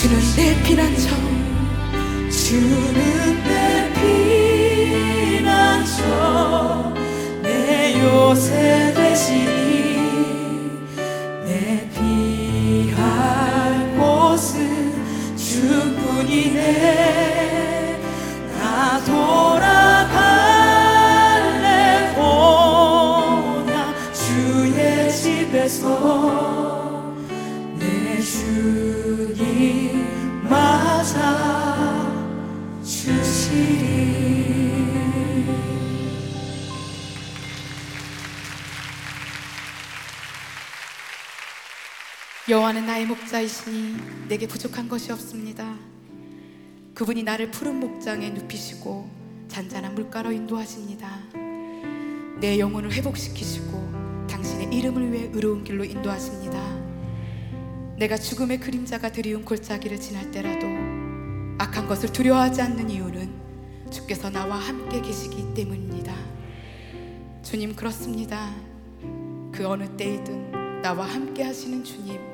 주는 내 피난처 주는 내 피난처 내 요새 되시니 내 피할 곳은 주뿐이네. 나 돌아 여호와는 나의 목자이시니 내게 부족한 것이 없습니다. 그분이 나를 푸른 목장에 눕히시고 잔잔한 물가로 인도하십니다. 내 영혼을 회복시키시고 당신의 이름을 위해 의로운 길로 인도하십니다. 내가 죽음의 그림자가 드리운 골짜기를 지날 때라도 악한 것을 두려워하지 않는 이유는 주께서 나와 함께 계시기 때문입니다. 주님 그렇습니다. 그 어느 때이든 나와 함께 하시는 주님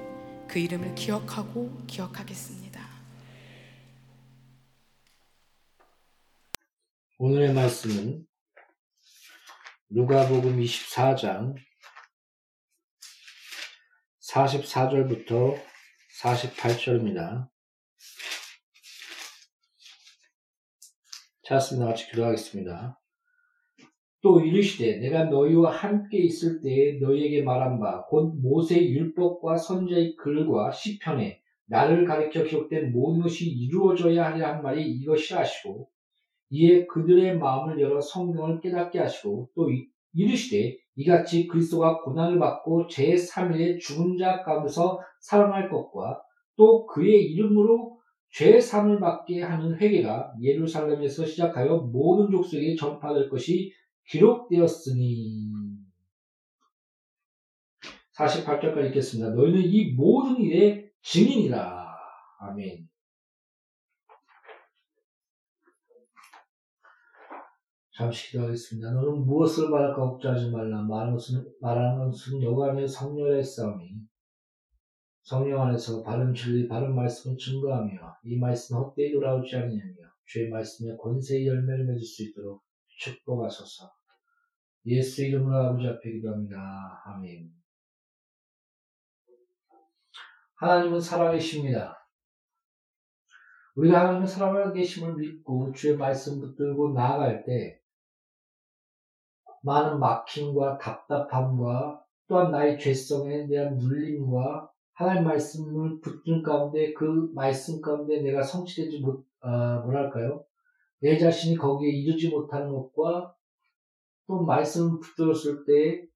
그 이름을 기억하고 기억하겠습니다. 오늘의 말씀은 누가복음 24장 44절부터 48절입니다. 찾았습니다. 같이 기도하겠습니다. 또 이르시되 내가 너희와 함께 있을 때에 너희에게 말한 바 곧 모세의 율법과 선지자의 글과 시편에 나를 가리켜 기록된 모든 것이 이루어져야 하리라 한 말이 이것이라 하시고 이에 그들의 마음을 열어 성경을 깨닫게 하시고 또 이르시되 이같이 그리스도가 고난을 받고 제3일에 죽은 자 가운데서 살아날 것과 또 그의 이름으로 죄삼을 받게 하는 회개가 예루살렘에서 시작하여 모든 족속에 전파될 것이 기록되었으니 48절까지 읽겠습니다. 너희는 이 모든 일의 증인이라. 아멘. 잠시 기도하겠습니다. 너는 무엇을 말할까 걱정하지 말라. 말하는 것은, 말하는 것은 여간의 성령의 싸움이 성령 안에서 바른 진리, 바른 말씀을 증거하며 이 말씀은 헛되이 돌아오지 않느냐며 주의 말씀에 권세의 열매를 맺을 수 있도록 축복하소서. 예수 이름으로 아버지 앞에 기도합니다. 아멘. 하나님은 살아계십니다. 우리가 하나님의 살아계심을 믿고 주의 말씀 붙들고 나아갈 때 많은 막힘과 답답함과 또한 나의 죄성에 대한 눌림과 하나님 말씀을 붙든 가운데 그 말씀 가운데 내가 성취되지 못, 아, 뭐랄까요? 내 자신이 거기에 이르지 못하는 것과 또 말씀을 붙들었을 때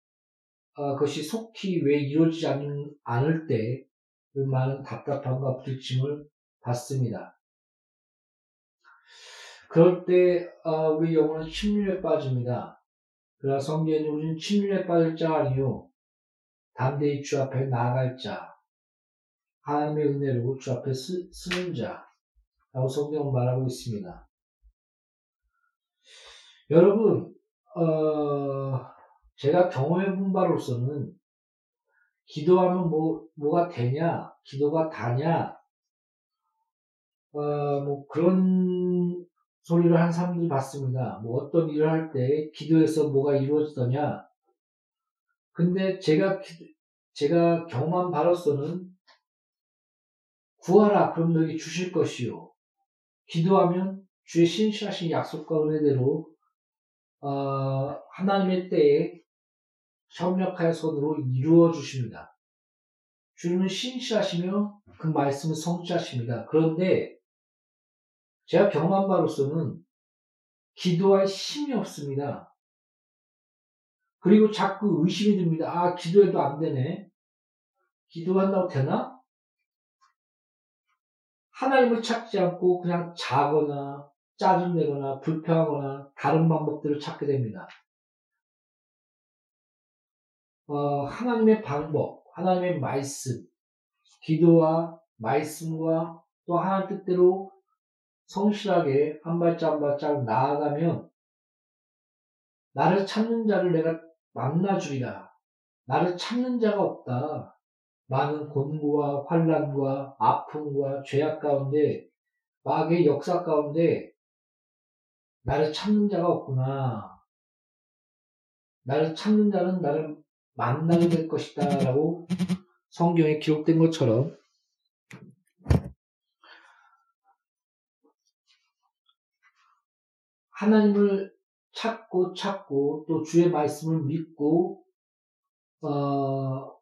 아, 그것이 속히 왜 이루어지지 않, 않을 때 그 많은 답답함과 부딪힘을 받습니다. 그럴 때 아, 우리 영혼은 침륜에 빠집니다. 그러나 성경에 우리는 침륜에 빠질 자 아니요 담대히 주 앞에 나아갈 자 하나님의 은혜로 주 앞에 쓰, 쓰는 자라고 성경은 말하고 있습니다. 여러분 어, 제가 경험해 본 바로서는 기도하면 뭐, 뭐가 되냐, 기도가 다냐, 어, 뭐 그런 소리를 한 사람들이 봤습니다. 뭐 어떤 일을 할 때 기도해서 뭐가 이루어지더냐. 근데 제가, 제가 경험한 바로서는 구하라, 그럼 너에게 주실 것이요. 기도하면 주의 신실하신 약속과 은혜대로 어, 하나님의 때에 협력하여 손으로 이루어 주십니다. 주님은 신실하시며 그 말씀을 성취하십니다. 그런데 제가 경험한 바로서는 기도할 힘이 없습니다. 그리고 자꾸 의심이 듭니다. 아, 기도해도 안 되네. 기도한다고 되나? 하나님을 찾지 않고 그냥 자거나 짜증내거나 불평하거나 다른 방법들을 찾게 됩니다. 어, 하나님의 방법, 하나님의 말씀, 기도와 말씀과 또 하나님 뜻대로 성실하게 한 발짝 한 발짝 나아가면 나를 찾는 자를 내가 만나주리라. 나를 찾는 자가 없다. 많은 곤고와 환란과 아픔과 죄악 가운데 마귀의 역사 가운데 나를 찾는 자가 없구나. 나를 찾는 자는 나를 만나게 될 것이다. 라고 성경에 기록된 것처럼 하나님을 찾고 찾고 또 주의 말씀을 믿고 어,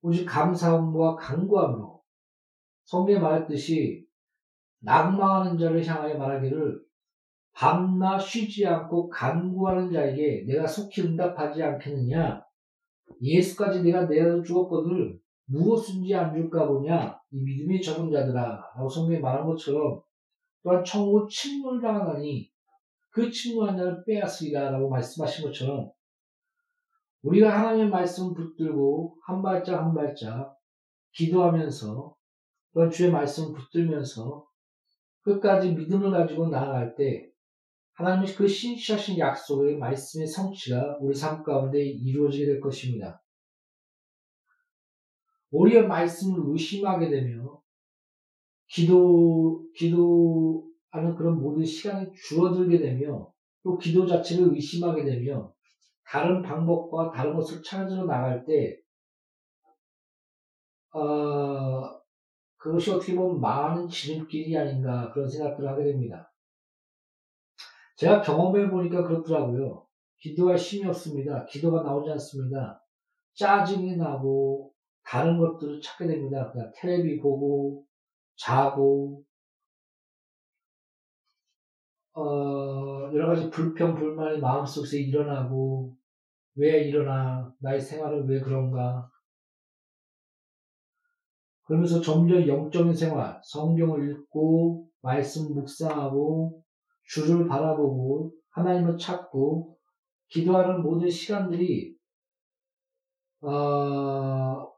오직 감사함과 간구함으로 성경에 말했듯이 낙망하는 자를 향하여 말하기를 밤낮 쉬지 않고 간구하는 자에게 내가 속히 응답하지 않겠느냐? 예수까지 내가 내어 주었거늘 무엇인지 안 줄까 보냐? 이 믿음이 적은 자들아 라고 성경에 말한 것처럼 또한 천국 침몰당하나니 그 침몰한 자를 빼앗으리라 라고 말씀하신 것처럼 우리가 하나님의 말씀 붙들고 한 발짝 한 발짝 기도하면서 또한 주의 말씀 붙들면서 끝까지 믿음을 가지고 나아갈 때 하나님의 그 신실하신 약속의 말씀의 성취가 우리 삶 가운데 이루어지게 될 것입니다. 오히려 말씀을 의심하게 되며 기도, 기도하는 그런 모든 시간이 줄어들게 되며 또 기도 자체를 의심하게 되며 다른 방법과 다른 것을 찾아서 나갈 때, 어, 그것이 어떻게 보면 많은 지름길이 아닌가 그런 생각들을 하게 됩니다. 제가 경험해 보니까 그렇더라고요. 기도할 힘이 없습니다. 기도가 나오지 않습니다. 짜증이 나고 다른 것들을 찾게 됩니다. 그냥 텔레비 보고 자고 어, 여러 가지 불평 불만이 마음속에서 일어나고 왜 일어나 나의 생활은 왜 그런가 그러면서 점점 영적인 생활 성경을 읽고 말씀 묵상하고 주를 바라보고 하나님을 찾고 기도하는 모든 시간들이 어,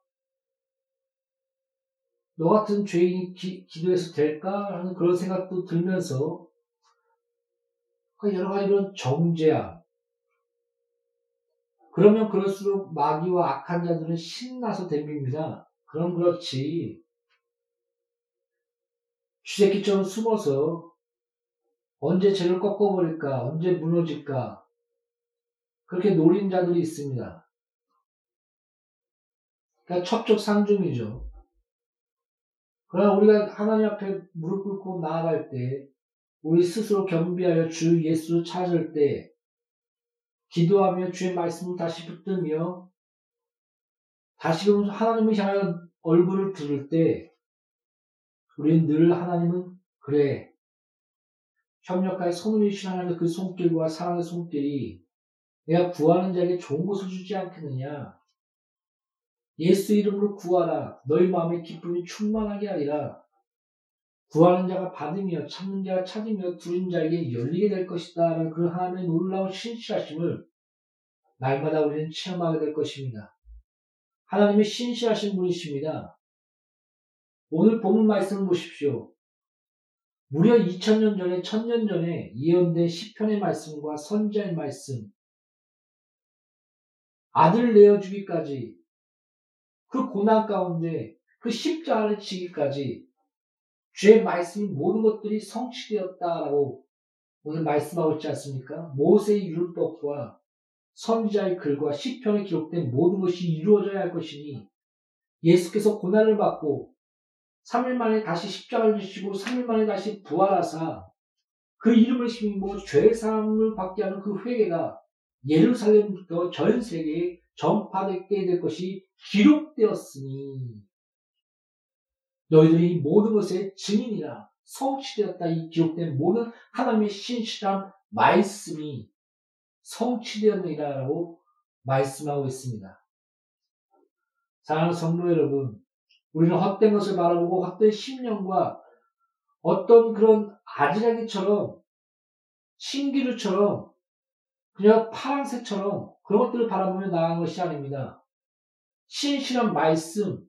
너 같은 죄인이 기, 도해서 될까 하는 그런 생각도 들면서 그 여러 가지 이런 정죄함 그러면 그럴수록 마귀와 악한 자들은 신나서 댐깁니다. 그럼 그렇지. 쥐새끼처럼 숨어서 언제 죄를 꺾어버릴까, 언제 무너질까, 그렇게 노린 자들이 있습니다. 그러니까 첩적상중이죠. 그러나 우리가 하나님 앞에 무릎 꿇고 나아갈 때 우리 스스로 겸비하여 주 예수를 찾을 때 기도하며 주의 말씀을 다시 붙들며 다시금 하나님을 향하여 얼굴을 들을 때 우리는 늘 하나님은 그래 협력하여 이신 하나님의 그 손길과 사랑의 손길이 내가 구하는 자에게 좋은 것을 주지 않겠느냐 예수 이름으로 구하라. 너희 마음의 기쁨이 충만하게 하리라. 구하는 자가 받으며 찾는 자가 찾으며 두린 자에게 열리게 될 것이다. 라는 그 하나님의 놀라운 신실하심을 날마다 우리는 체험하게 될 것입니다. 하나님의 신실하신 분이십니다. 오늘 본문 말씀을 보십시오. 무려 2000년 전에, 1000년 전에 예언된 시편의 말씀과 선자의 말씀, 아들 내어 주기까지 그 고난 가운데 그 십자가를 지기까지 주의 말씀이 모든 것들이 성취되었다라고 오늘 말씀하고 있지 않습니까? 모세의 율법과 선지자의 글과 시편에 기록된 모든 것이 이루어져야 할 것이니 예수께서 고난을 받고 3일 만에 다시 십자가를 지시고 3일 만에 다시 부활하사 그 이름을 심고 죄사함을 받게 하는 그 회개가 예루살렘부터 전 세계에 전파되게 될 것이 기록되었으니 너희들이 모든 것의 증인이라 성취되었다 이 기록된 모든 하나님의 신실한 말씀이 성취되었느니라라고 말씀하고 있습니다. 사랑하는 성도 여러분, 우리는 헛된 것을 바라보고 헛된 심령과 어떤 그런 아지랑이처럼 신기루처럼 그냥 파란색처럼 그런 것들을 바라보며 나아간 것이 아닙니다. 신실한 말씀,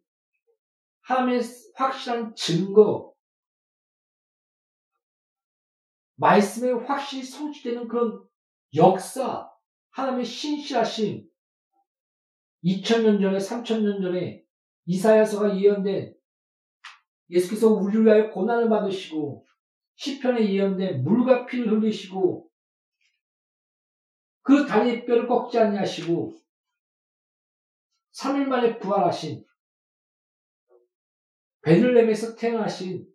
하나님의 확실한 증거, 말씀에 확실히 성취되는 그런 역사, 하나님의 신실하심, 2000년 전에, 3000년 전에 이사야서가 예언된 예수께서 우리를 위하여 고난을 받으시고 시편에 예언된 물과 피를 흘리시고 그 다리의 뼈를 꺾지 아니하시고 3일 만에 부활하신 베들렘에서 태어나신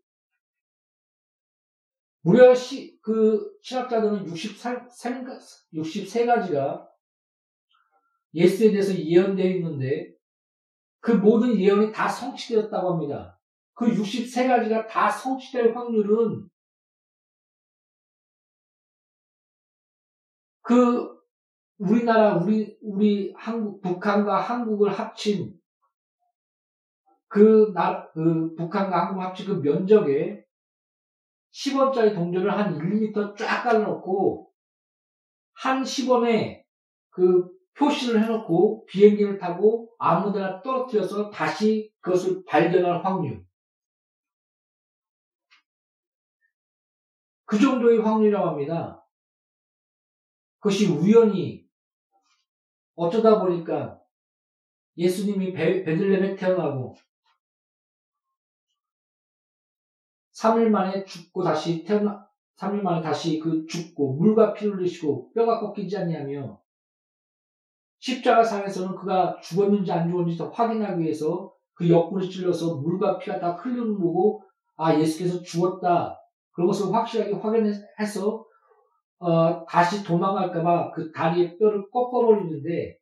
무려 시, 그 신학자들은 63, 63가지가 예수에 대해서 예언되어 있는데 그 모든 예언이 다 성취되었다고 합니다. 그 63가지가 다 성취될 확률은 그 우리나라 우리 우리 한국 북한과 한국을 합친 그, 나, 그 북한과 한국 합친 그 면적에 10원짜리 동전을 한 1m 쫙 깔아놓고 한 10원에 그 표시를 해놓고 비행기를 타고 아무데나 떨어뜨려서 다시 그것을 발견할 확률. 그 정도의 확률이라고 합니다. 그것이 우연히 어쩌다 보니까 예수님이 베, 베들렘에 태어나고 3일 만에 죽고 다시 태어나 3일 만에 다시 그 죽고 물과 피를 흘리시고 뼈가 꺾이지 않냐며 십자가 상에서는 그가 죽었는지 안 죽었는지 더 확인하기 위해서 그 옆구리 찔러서 물과 피가 다 흘리는 거고 아 예수께서 죽었다 그런 것을 확실하게 확인해서 어, 다시 도망갈까봐 그 다리에 뼈를 꺾어버리는데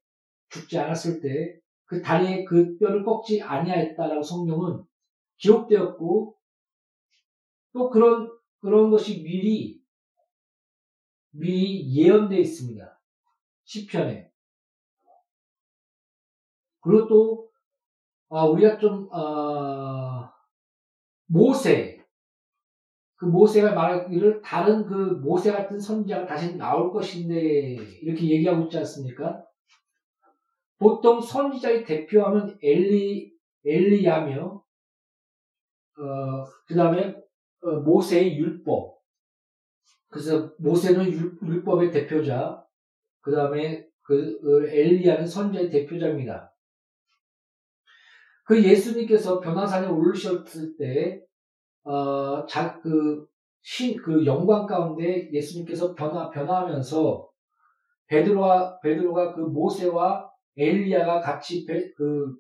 죽지 않았을 때 그 다리에 그 뼈를 꺾지 아니하였다라고 성경은 기록되었고 또 그런 그런 것이 미리 미리 예언되어 있습니다. 시편에 그리고 또 아, 우리가 좀 어, 모세 그 모세가 말하기를 다른 그 모세 같은 선지자가 다시 나올 것인데 이렇게 얘기하고 있지 않습니까? 보통 선지자의 대표하면 엘리 엘리야며 어, 그 다음에 어, 모세의 율법 그래서 모세는 율, 법의 대표자 그 다음에 그, 그 엘리야는 선지자의 대표자입니다. 그 예수님께서 변화산에 올르셨을 때 어, 자, 그, 신, 그 영광 가운데 예수님께서 변화, 변화하면서 베드로와, 베드로가 그 모세와 엘리야가 같이 베, 그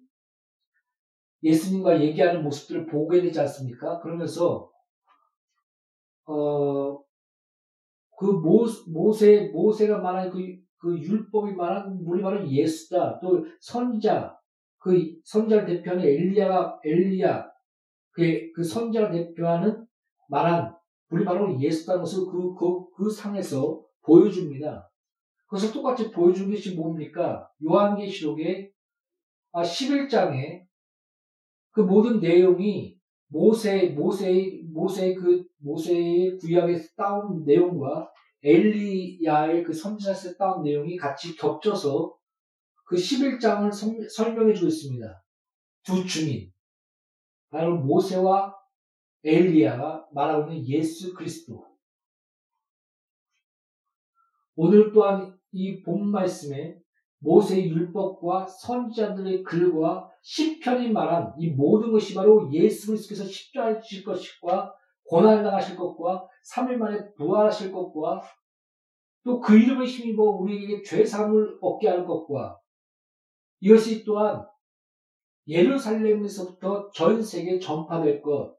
예수님과 얘기하는 모습들을 보게 되지 않습니까? 그러면서, 어, 그 모, 모세, 모세가 말하는 그, 그 율법이 말하는 우리 말은 예수다. 또 선자, 그 선자를 대표하는 엘리야가, 엘리야, 그, 그 선자가 대표하는 말한 우리 바로 예수라는 것을 그, 그, 그 상에서 보여줍니다. 그것을 똑같이 보여준 것이 뭡니까? 요한계시록의 11장에 아, 그 모든 내용이 모세, 모세, 모세 그, 모세의 구약에서 따온 내용과 엘리야의 그 선지자에서 따온 내용이 같이 겹쳐서 그 11장을 설명해 주고 있습니다. 두 증인. 바로 모세와 엘리야가 말하고 있는 예수 그리스도. 오늘 또한 이 본 말씀에 모세의 율법과 선지자들의 글과 시편이 말한 이 모든 것이 바로 예수 그리스도께서 십자가에 주실 것과 고난을 당하실 것과 3일 만에 부활하실 것과 또 그 이름을 힘입어 우리에게 죄사함을 얻게 할 것과 이것이 또한 예루살렘에서부터 전 세계에 전파될 것.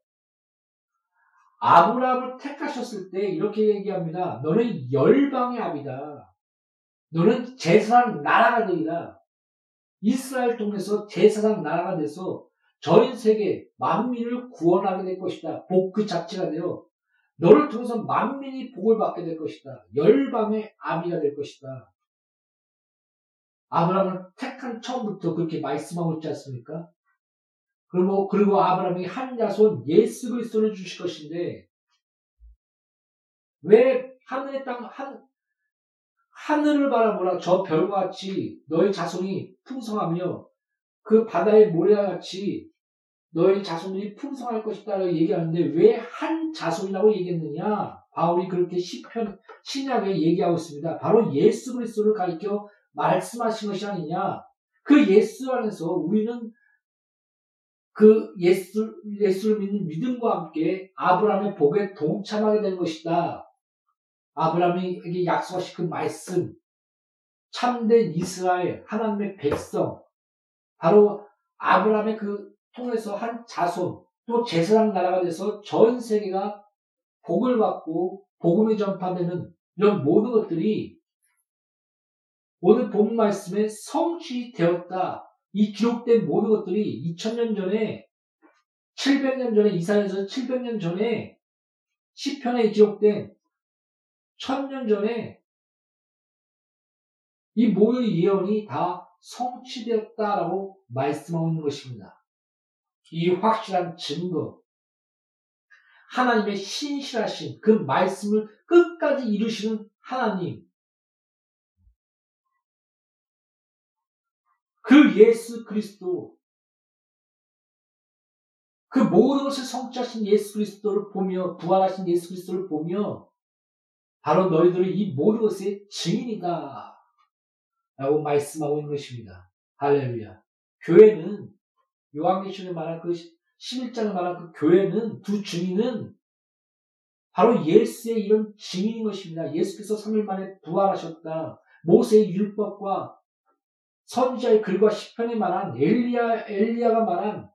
아브라함을 택하셨을 때 이렇게 얘기합니다. 너는 열방의 아비다. 너는 제사장 나라가 되리라. 이스라엘 통해서 제사장 나라가 돼서 전 세계 만민을 구원하게 될 것이다. 복 그 자체가 되어 너를 통해서 만민이 복을 받게 될 것이다. 열방의 아비가 될 것이다. 아브라함을 택한 처음부터 그렇게 말씀하고 있지 않습니까? 그리고, 그리고 아브라함이 한 자손 예수 그리스도를 주실 것인데, 왜 하늘의 땅, 한, 하늘을 바라보라 저 별과 같이 너의 자손이 풍성하며 그 바다의 모래와 같이 너의 자손들이 풍성할 것이다 라고 얘기하는데 왜 한 자손이라고 얘기했느냐? 바울이 그렇게 시편, 신약에 얘기하고 있습니다. 바로 예수 그리스도를 가리켜 말씀하신 것이 아니냐. 그 예수 안에서 우리는 그 예수, 예수를 믿는 믿음과 함께 아브라함의 복에 동참하게 된 것이다. 아브라함에게 약속하신 그 말씀, 참된 이스라엘, 하나님의 백성, 바로 아브라함의 그 통해서 한 자손, 또 제사장 나라가 돼서 전 세계가 복을 받고 복음이 전파되는 이런 모든 것들이 오늘 본 말씀에 성취되었다. 이 기록된 모든 것들이 2000년 전에 700년 전에 이사에서 700년 전에 시편에 기록된 천년 전에 이 모든 예언이 다 성취되었다라고 말씀하고 있는 것입니다. 이 확실한 증거, 하나님의 신실하신 그 말씀을 끝까지 이루시는 하나님, 그 예수 그리스도, 그 모든 것을 성취하신 예수 그리스도를 보며, 부활하신 예수 그리스도를 보며, 바로 너희들은 이 모든 것의 증인이다. 라고 말씀하고 있는 것입니다. 할렐루야. 교회는, 요한계시록에 말한 그 11장에 말한 그 교회는, 두 증인은 바로 예수의 이런 증인인 것입니다. 예수께서 3일 만에 부활하셨다. 모세의 율법과 선지자의 글과 시편에 말한 엘리야, 엘리야가 말한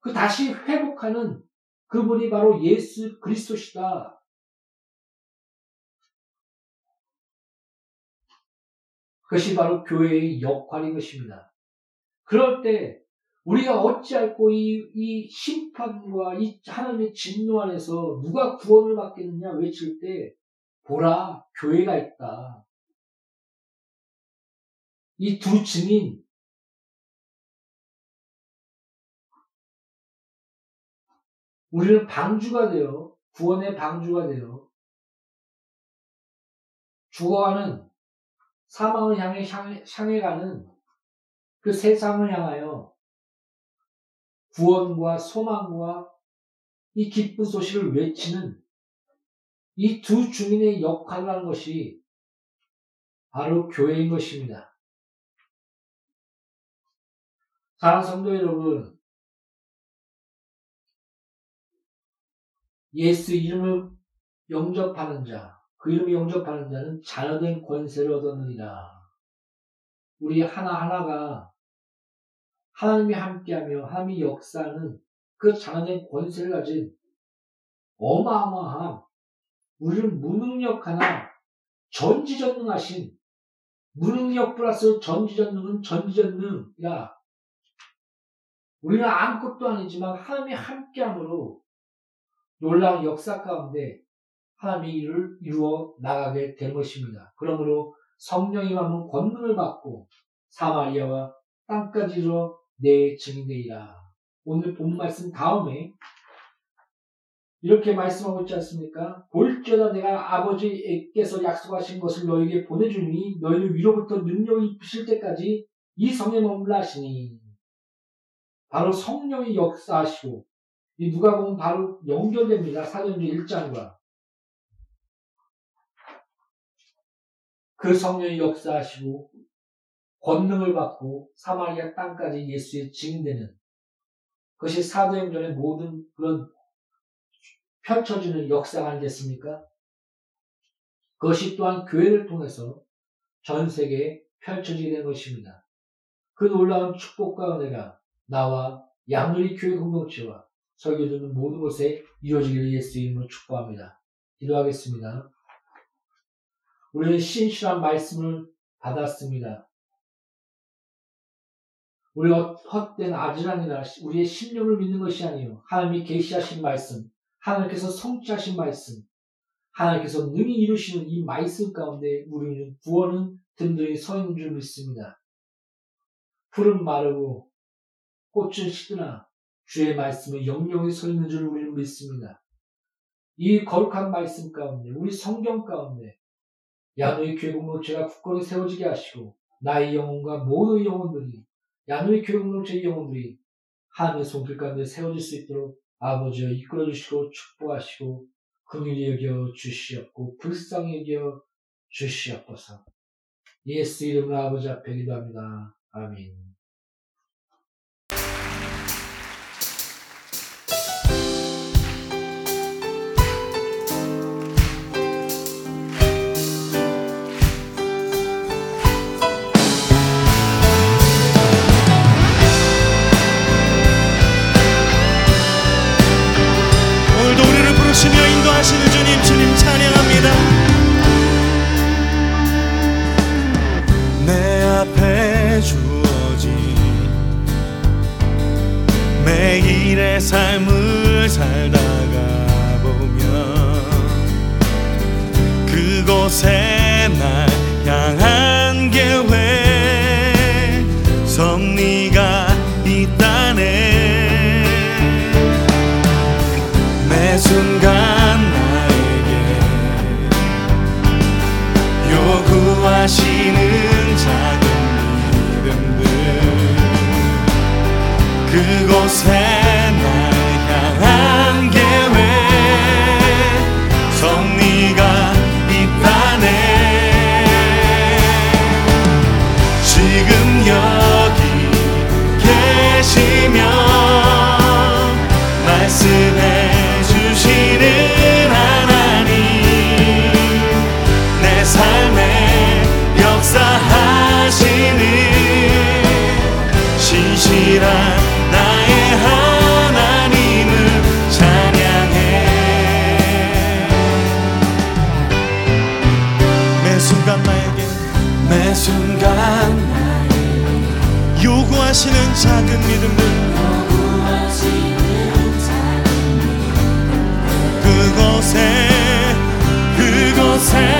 그 다시 회복하는 그분이 바로 예수 그리스도시다. 그것이 바로 교회의 역할인 것입니다. 그럴 때 우리가 어찌할꼬 이, 이 심판과 이 하나님의 진노 안에서 누가 구원을 받겠느냐 외칠 때 보라 교회가 있다. 이 두 증인 우리는 방주가 되어 구원의 방주가 되어 죽어가는 사망을 향해 향해, 향해 가는 그 세상을 향하여 구원과 소망과 이 기쁜 소식을 외치는 이 두 주민의 역할을 하는 것이 바로 교회인 것입니다. 사랑 성도 여러분, 예수 이름을 영접하는 자, 그 이름을 영접하는 자는 자녀된 권세를 얻었느니라. 우리 하나하나가 하나님이 함께하며 하나님이 역사하는 그 자녀된 권세를 가진 어마어마한 우리를 무능력하나 전지전능하신 무능력 플러스 전지전능은 전지전능이라 우리는 아무것도 아니지만 하나님이 함께함으로 놀라운 역사 가운데 하나님이 이를 이루어 나가게 된 것입니다. 그러므로 성령이 받는 권능을 받고 사마리아와 땅까지 이르러 내 증인되리라. 오늘 본 말씀 다음에 이렇게 말씀하고 있지 않습니까? 볼지어다 내가 아버지께서 약속하신 것을 너에게 보내주니 너희를 위로부터 능력이 입으실 때까지 이 성에 머물라 하시니 바로 성령이 역사하시고 이 누가 보면 바로 연결됩니다. 사도행전 1장과 그 성령이 역사하시고 권능을 받고 사마리아 땅까지 예수의 증인되는 그것이 사도행전의 모든 그런 펼쳐지는 역사가 아니겠습니까? 그것이 또한 교회를 통해서 전 세계에 펼쳐지게 된 것입니다. 그 놀라운 축복과 은혜가 나와 양누리 교회 공동체와 설교 듣는 모든 곳에 이루어지기를 예수 이름으로 축복합니다. 기도하겠습니다. 우리는 신실한 말씀을 받았습니다. 우리가 헛된 아지랑이나 우리의 신념을 믿는 것이 아니요 하나님이 계시하신 말씀, 하나님께서 성취하신 말씀, 하나님께서 능히 이루시는 이 말씀 가운데 우리는 구원은 든든히 서 있는 줄 믿습니다. 풀은 마르고 꽃은 시드나 주의 말씀은 영영히 서 있는 줄 우리는 믿습니다. 이 거룩한 말씀 가운데 우리 성경 가운데 야노의 교회 공동체가 굳건히 세워지게 하시고 나의 영혼과 모든 영혼들이 야노의 교회 공동체의 영혼들이 하나님의 손길 가운데 세워질 수 있도록 아버지여 이끌어 주시고 축복하시고 긍휼히 여겨 주시옵고 불쌍히 여겨 주시옵소서. 예수 이름으로 아버지 앞에 기도합니다. 아멘. 사랑하시는 주님 주님 찬양합니다. 내 앞에 주어진 매일의 삶을 살다가 보면 그곳에 날 향한 계획 섭리가 있다네. 매 순간 하시는 작은 믿음들. 그곳에 거부하시는 작은 믿음을 그곳에 그곳에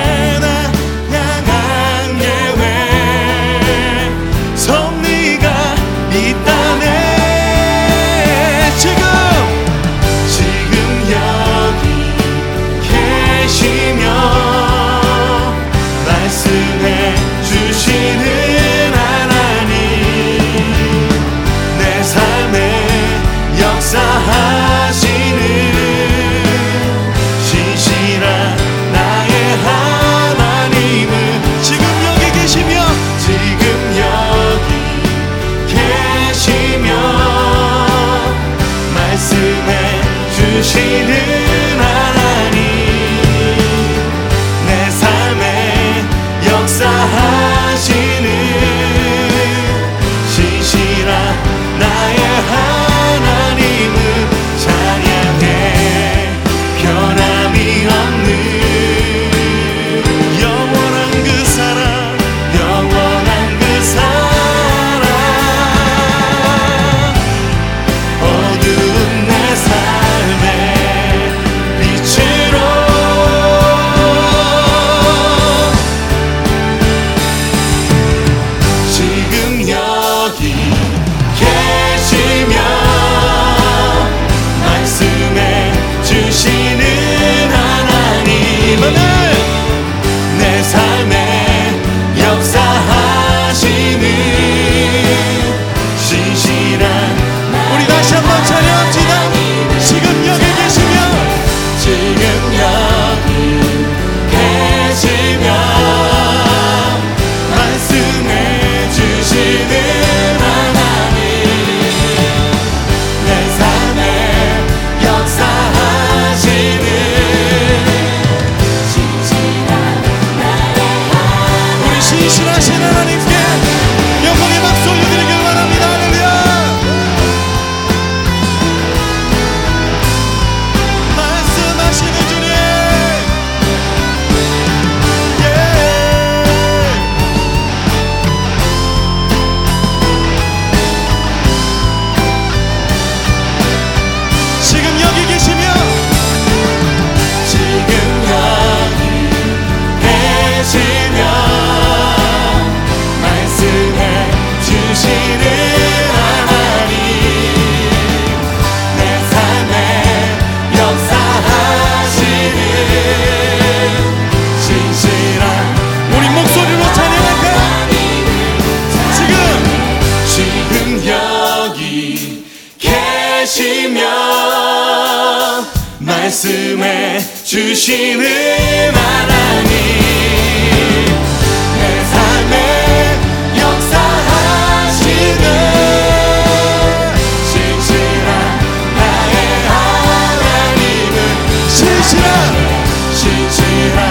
말씀해 주시는 하나님 내 삶에 역사하시는 신실한 나의 하나님은 신실한 신실한